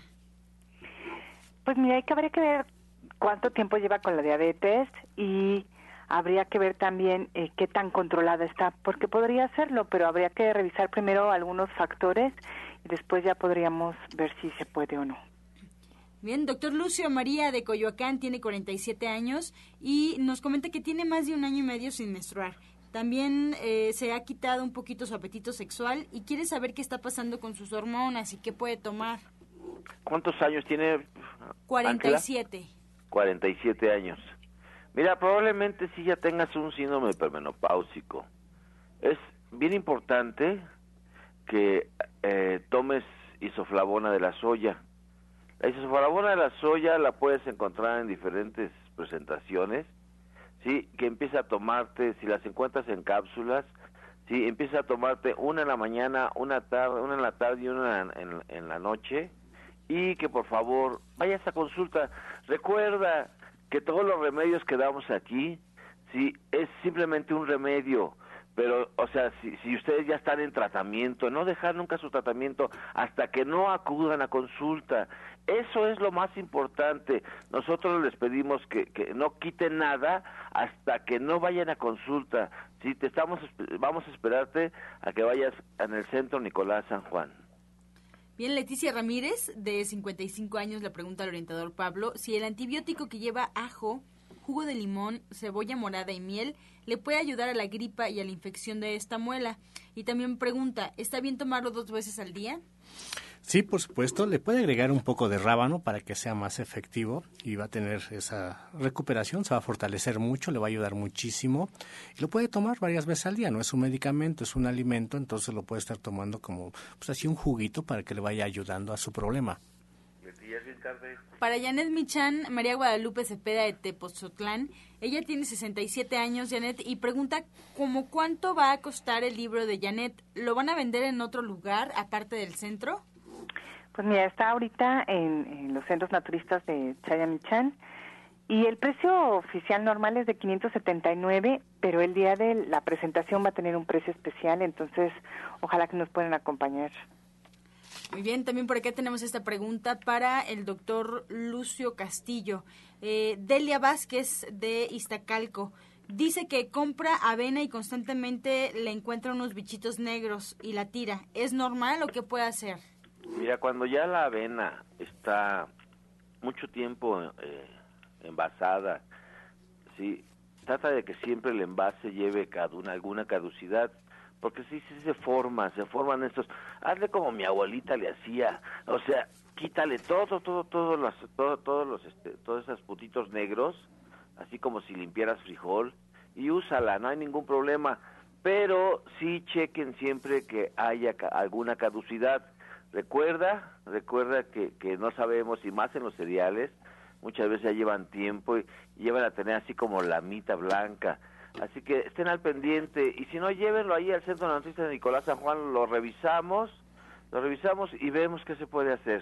Pues mira, hay que habría que ver cuánto tiempo lleva con la diabetes y habría que ver también eh, qué tan controlada está, porque podría hacerlo, pero habría que revisar primero algunos factores y después ya podríamos ver si se puede o no. Bien, doctor Lucio María de Coyoacán tiene 47 años y nos comenta que tiene más de un año y medio sin menstruar. También eh, se ha quitado un poquito su apetito sexual y quiere saber qué está pasando con sus hormonas y qué puede tomar. ¿Cuántos años tiene? 47. 47 años. Mira, probablemente si ya tengas un síndrome permenopáusico. Es bien importante que eh, tomes isoflavona de la soya. La isoflavona de la soya la puedes encontrar en diferentes presentaciones. Sí, que empieza a tomarte, si las encuentras en cápsulas, sí, empieza a tomarte una en la mañana, una tarde, una en la tarde y una en, en la noche y que por favor vaya a esa consulta. Recuerda que todos los remedios que damos aquí, sí, es simplemente un remedio, pero, o sea, si, si ustedes ya están en tratamiento, no dejar nunca su tratamiento hasta que no acudan a consulta. Eso es lo más importante. Nosotros les pedimos que, que no quiten nada hasta que no vayan a consulta. Si te estamos, vamos a esperarte a que vayas en el centro Nicolás San Juan. Bien, Leticia Ramírez, de 55 años, le pregunta al orientador Pablo si el antibiótico que lleva ajo, jugo de limón, cebolla morada y miel le puede ayudar a la gripa y a la infección de esta muela. Y también pregunta, ¿está bien tomarlo dos veces al día? Sí, por supuesto, le puede agregar un poco de rábano para que sea más efectivo y va a tener esa recuperación, se va a fortalecer mucho, le va a ayudar muchísimo y lo puede tomar varias veces al día, no es un medicamento, es un alimento, entonces lo puede estar tomando como pues así un juguito para que le vaya ayudando a su problema. Para Janet Michan, María Guadalupe Cepeda de Tepozotlán, ella tiene 67 años, Janet, y pregunta cómo cuánto va a costar el libro de Janet. ¿Lo van a vender en otro lugar aparte del centro? Pues mira, está ahorita en, los centros naturistas de Chayamichán y el precio oficial normal es de 579, pero el día de la presentación va a tener un precio especial, entonces ojalá que nos puedan acompañar. Muy bien, también por acá tenemos esta pregunta para el doctor Lucio Castillo. Eh, Delia Vázquez de Iztacalco dice que compra avena y constantemente le encuentra unos bichitos negros y la tira. ¿Es normal o qué puede hacer? Mira, cuando ya la avena está mucho tiempo eh, envasada, sí, trata de que siempre el envase lleve alguna caducidad porque sí, se forma, se forman estos, hazle como mi abuelita le hacía, o sea, quítale todo, todo, todo, los, todo, todos los, este, todos esos putitos negros, así como si limpiaras frijol, y úsala, no hay ningún problema, pero sí chequen siempre que haya alguna caducidad. Recuerda, recuerda que, que no sabemos, y más en los cereales, muchas veces ya llevan tiempo y, llevan a tener así como la mitad blanca, Así que estén al pendiente y si no, llévenlo ahí al Centro Noticias de Nicolás San Juan, lo revisamos, lo revisamos y vemos qué se puede hacer.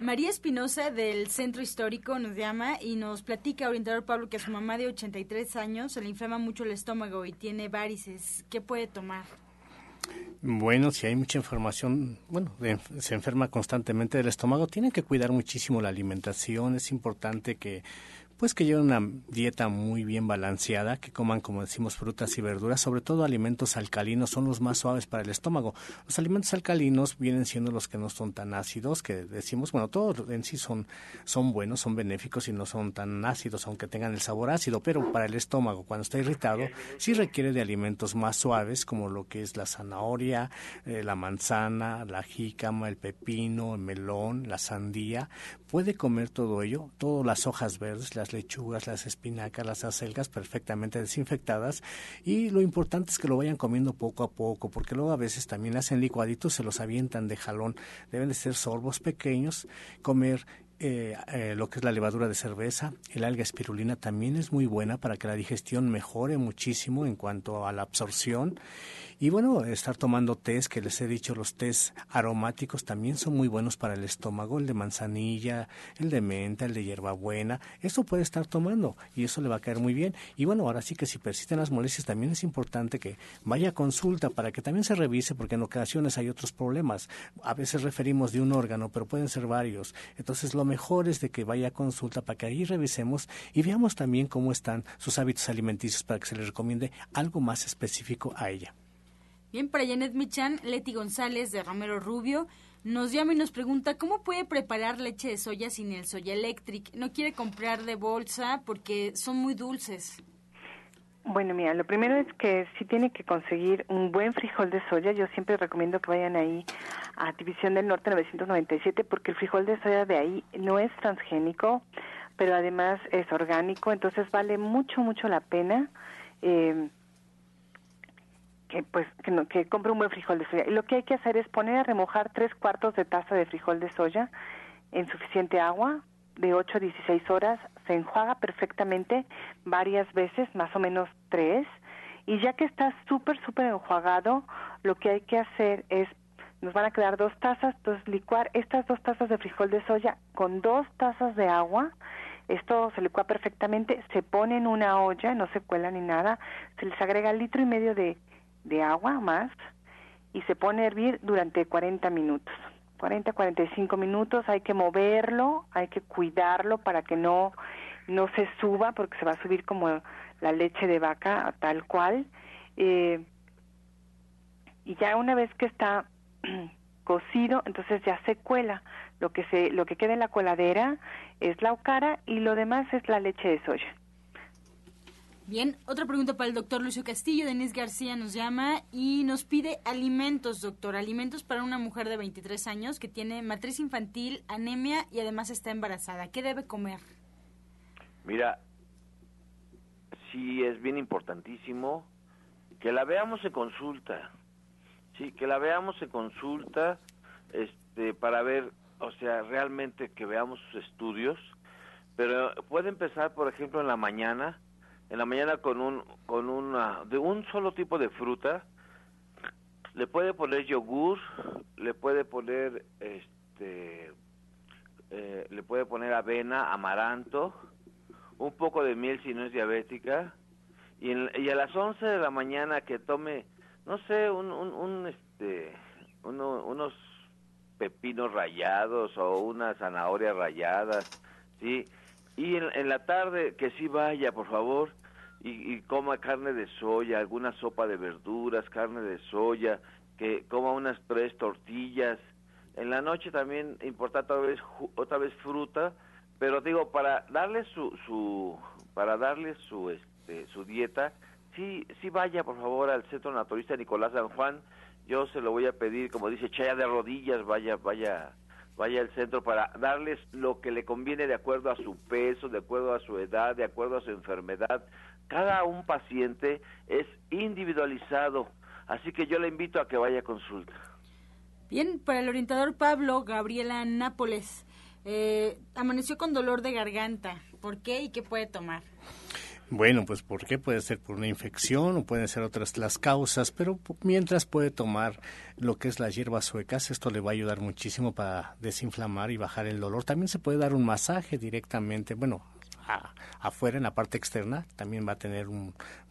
María Espinosa del Centro Histórico nos llama y nos platica, orientador Pablo, que a su mamá de 83 años se le inflama mucho el estómago y tiene varices. ¿Qué puede tomar? Bueno, si hay mucha información, bueno, se enferma constantemente del estómago, tienen que cuidar muchísimo la alimentación. Es importante que pues que lleven una dieta muy bien balanceada, que coman, como decimos, frutas y verduras, sobre todo alimentos alcalinos, son los más suaves para el estómago. Los alimentos alcalinos vienen siendo los que no son tan ácidos, que decimos, bueno, todos en sí son, son buenos, son benéficos y no son tan ácidos, aunque tengan el sabor ácido, pero para el estómago, cuando está irritado, sí requiere de alimentos más suaves, como lo que es la zanahoria, eh, la manzana, la jícama, el pepino, el melón, la sandía. Puede comer todo ello, todas las hojas verdes, lechugas, las espinacas, las acelgas perfectamente desinfectadas. Y lo importante es que lo vayan comiendo poco a poco porque luego a veces también hacen licuaditos, se los avientan de jalón, deben de ser sorbos pequeños, comer eh, eh, lo que es la levadura de cerveza, el alga espirulina también es muy buena para que la digestión mejore muchísimo en cuanto a la absorción y bueno, estar tomando tés, que les he dicho, los tés aromáticos también son muy buenos para el estómago, el de manzanilla, el de menta, el de hierbabuena, eso puede estar tomando y eso le va a caer muy bien. Y bueno, ahora sí que si persisten las molestias también es importante que vaya a consulta para que también se revise porque en ocasiones hay otros problemas. A veces referimos de un órgano, pero pueden ser varios. Entonces lo mejor es de que vaya a consulta para que ahí revisemos y veamos también cómo están sus hábitos alimenticios para que se le recomiende algo más específico a ella. Bien, para Janet Michan, Leti González de Romero Rubio nos llama y nos pregunta cómo puede preparar leche de soya sin el soya electric. No quiere comprar de bolsa porque son muy dulces. Bueno, mira, lo primero es que si tiene que conseguir un buen frijol de soya. Yo siempre recomiendo que vayan ahí a División del Norte 997 porque el frijol de soya de ahí no es transgénico, pero además es orgánico, entonces vale mucho, mucho la pena. Eh, que pues que, que compre un buen frijol de soya. Y lo que hay que hacer es poner a remojar tres cuartos de taza de frijol de soya en suficiente agua de 8 a 16 horas, se enjuaga perfectamente varias veces, más o menos tres, y ya que está súper, súper enjuagado, lo que hay que hacer es, nos van a quedar dos tazas, entonces licuar estas dos tazas de frijol de soya con dos tazas de agua, esto se licúa perfectamente, se pone en una olla, no se cuela ni nada, se les agrega litro y medio de de agua más y se pone a hervir durante 40 minutos. 40, 45 minutos, hay que moverlo, hay que cuidarlo para que no, no se suba, porque se va a subir como la leche de vaca, tal cual. Eh, y ya una vez que está cocido, entonces ya se cuela. Lo que, se, lo que queda en la coladera es la ocara y lo demás es la leche de soya. Bien, otra pregunta para el doctor Lucio Castillo. Denise García nos llama y nos pide alimentos, doctor. Alimentos para una mujer de 23 años que tiene matriz infantil, anemia y además está embarazada. ¿Qué debe comer? Mira, sí es bien importantísimo que la veamos en consulta. Sí, que la veamos en consulta este, para ver, o sea, realmente que veamos sus estudios. Pero puede empezar, por ejemplo, en la mañana en la mañana con un con una de un solo tipo de fruta le puede poner yogur le puede poner este, eh, le puede poner avena, amaranto, un poco de miel si no es diabética, y, y a las 11 de la mañana que tome, no sé, un, un, este, unos pepinos rayados o unas zanahorias rayadas, ¿sí? Y en, la tarde que sí vaya, por favor, y, coma carne de soya, alguna sopa de verduras, carne de soya, que coma unas tres tortillas. En la noche también importante otra vez, otra vez fruta, pero digo, para darle su, su para darle su, este, su dieta, sí, sí vaya por favor al Centro Naturista Nicolás San Juan, yo se lo voy a pedir, como dice Chaya de rodillas, vaya, vaya, vaya al centro para darles lo que le conviene de acuerdo a su peso, de acuerdo a su edad, de acuerdo a su enfermedad. Cada un paciente es individualizado, así que yo le invito a que vaya a consulta. Bien, para el orientador Pablo, Gabriela Nápoles, eh, amaneció con dolor de garganta. ¿Por qué y qué puede tomar? Bueno, pues ¿por qué? Puede ser por una infección o pueden ser otras las causas, pero mientras puede tomar lo que es las hierbas suecas, esto le va a ayudar muchísimo para desinflamar y bajar el dolor. También se puede dar un masaje directamente, bueno, afuera, en la parte externa, también va a tener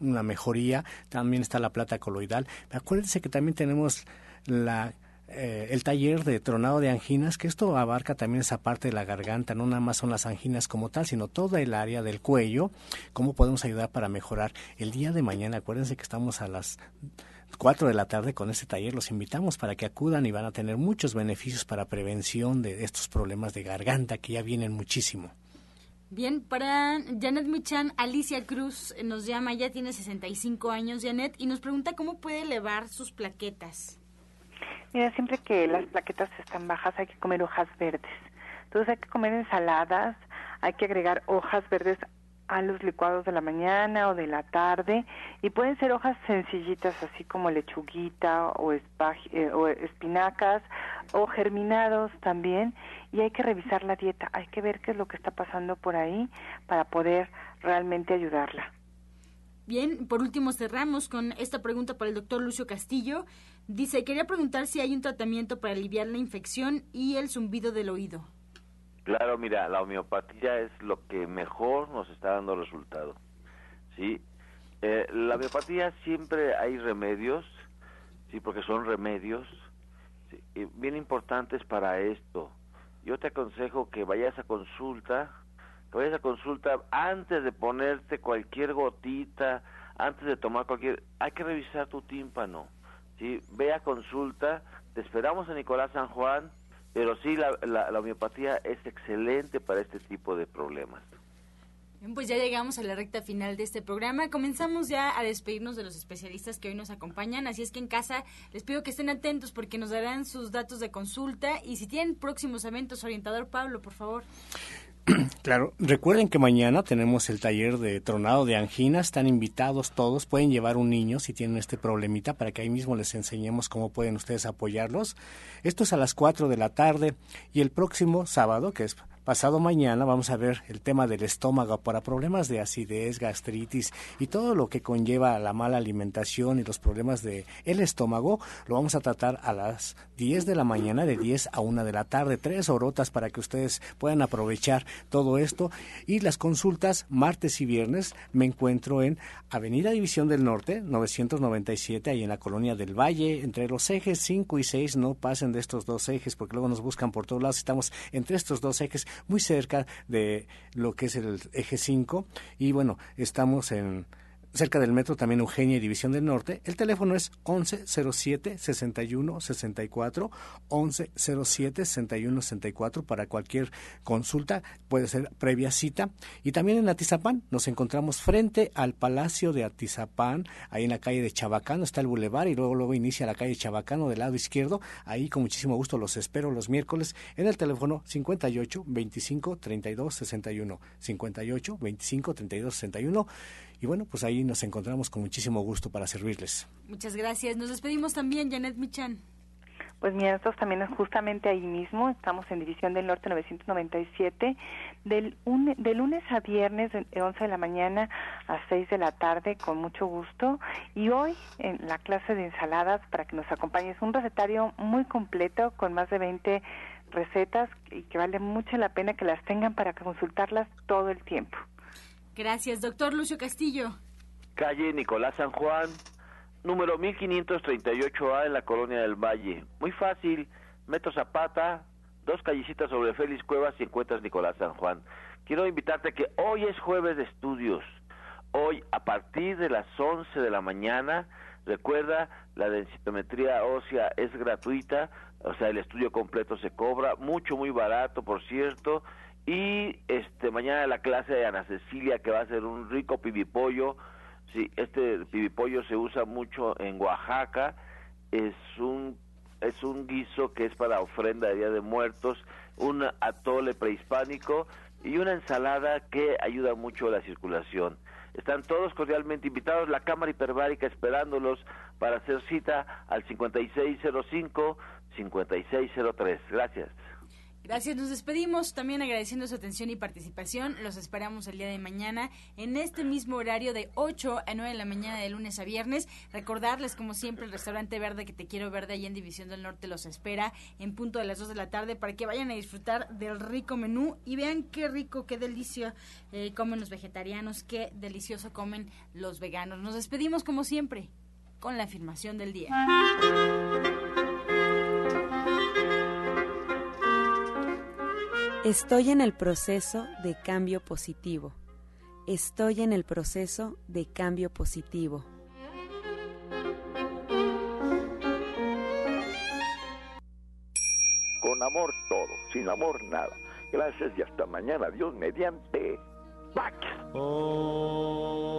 una mejoría. También está la plata coloidal. Acuérdense que también tenemos la eh, el taller de tronado de anginas, que esto abarca también esa parte de la garganta, no nada más son las anginas como tal, sino toda el área del cuello, cómo podemos ayudar para mejorar. El día de mañana, acuérdense que estamos a las 4 de la tarde con este taller, los invitamos para que acudan y van a tener muchos beneficios para prevención de estos problemas de garganta que ya vienen muchísimo. Bien, para Janet Michan, Alicia Cruz nos llama, ya tiene 65 años, Janet, y nos pregunta cómo puede elevar sus plaquetas. Mira, siempre que las plaquetas están bajas hay que comer hojas verdes. Entonces hay que comer ensaladas, hay que agregar hojas verdes a los licuados de la mañana o de la tarde y pueden ser hojas sencillitas así como lechuguita o, eh, o espinacas o germinados también y hay que revisar la dieta, hay que ver qué es lo que está pasando por ahí para poder realmente ayudarla. Bien, por último cerramos con esta pregunta para el doctor Lucio Castillo. Dice, quería preguntar si hay un tratamiento para aliviar la infección y el zumbido del oído. Claro, mira, la homeopatía es lo que mejor nos está dando resultado. ¿sí? Eh, la homeopatía siempre hay remedios, sí, porque son remedios bien importantes para esto. Yo te aconsejo que vayas a consulta, que vayas a consulta antes de ponerte cualquier gotita, antes de tomar cualquier... Hay que revisar tu tímpano ¿sí? Ve a consulta, te esperamos en Nicolás San Juan, pero sí, la, la, homeopatía es excelente para este tipo de problemas. pues ya llegamos a la recta final de este programa. Comenzamos ya a despedirnos de los especialistas que hoy nos acompañan, así es que en casa les pido que estén atentos porque nos darán sus datos de consulta y si tienen próximos eventos, orientador Pablo, por favor. Claro, recuerden que mañana tenemos el taller de tronado de angina, están invitados todos, pueden llevar un niño si tienen este problemita para que ahí mismo les enseñemos cómo pueden ustedes apoyarlos. Esto es a las 4 de la tarde y el próximo sábado, que es Pasado mañana vamos a ver el tema del estómago para problemas de acidez, gastritis y todo lo que conlleva la mala alimentación y los problemas de el estómago. Lo vamos a tratar a las 10 de la mañana, de 10 a 1 de la tarde, tres horotas para que ustedes puedan aprovechar todo esto. Y las consultas martes y viernes me encuentro en Avenida División del Norte, 997, ahí en la colonia del Valle, entre los ejes 5 y 6. No pasen de estos dos ejes porque luego nos buscan por todos lados. Estamos entre estos dos ejes muy cerca de lo que es el eje 5 y bueno, estamos en cerca del metro también Eugenia y División del Norte. El teléfono es 1107 61 64 1107 61 64 para cualquier consulta, puede ser previa cita. Y también en Atizapán nos encontramos frente al Palacio de Atizapán, ahí en la calle de Chabacano está el bulevar y luego luego inicia la calle Chabacano del lado izquierdo. Ahí con muchísimo gusto los espero los miércoles en el teléfono 58 25 32 61 58 25 32 61 y bueno, pues ahí nos encontramos con muchísimo gusto para servirles. Muchas gracias. Nos despedimos también, Janet Michan. Pues mira, nosotros también justamente ahí mismo, estamos en División del Norte 997, del, de lunes a viernes de 11 de la mañana a 6 de la tarde, con mucho gusto. Y hoy en la clase de ensaladas, para que nos acompañes, un recetario muy completo con más de 20 recetas y que vale mucho la pena que las tengan para consultarlas todo el tiempo. Gracias, doctor Lucio Castillo. Calle Nicolás San Juan, número 1538A en la Colonia del Valle. Muy fácil, Metro Zapata, dos callecitas sobre Félix Cuevas y encuentras Nicolás San Juan. Quiero invitarte que hoy es jueves de estudios. Hoy, a partir de las 11 de la mañana, recuerda, la densitometría ósea es gratuita, o sea, el estudio completo se cobra, mucho, muy barato, por cierto. Y este mañana la clase de Ana Cecilia, que va a ser un rico pibipollo. Sí, este pibipollo se usa mucho en Oaxaca. Es un es un guiso que es para ofrenda de Día de Muertos, un atole prehispánico y una ensalada que ayuda mucho a la circulación. Están todos cordialmente invitados, la Cámara Hiperbárica esperándolos para hacer cita al 5605-5603. Gracias. Gracias, nos despedimos también agradeciendo su atención y participación. Los esperamos el día de mañana en este mismo horario de 8 a 9 de la mañana de lunes a viernes. Recordarles, como siempre, el restaurante verde que te quiero verde allá en División del Norte los espera en punto de las 2 de la tarde para que vayan a disfrutar del rico menú y vean qué rico, qué delicia eh, comen los vegetarianos, qué delicioso comen los veganos. Nos despedimos como siempre con la afirmación del día. Estoy en el proceso de cambio positivo. Estoy en el proceso de cambio positivo. Con amor todo, sin amor nada. Gracias y hasta mañana. Dios mediante. Pax. Oh.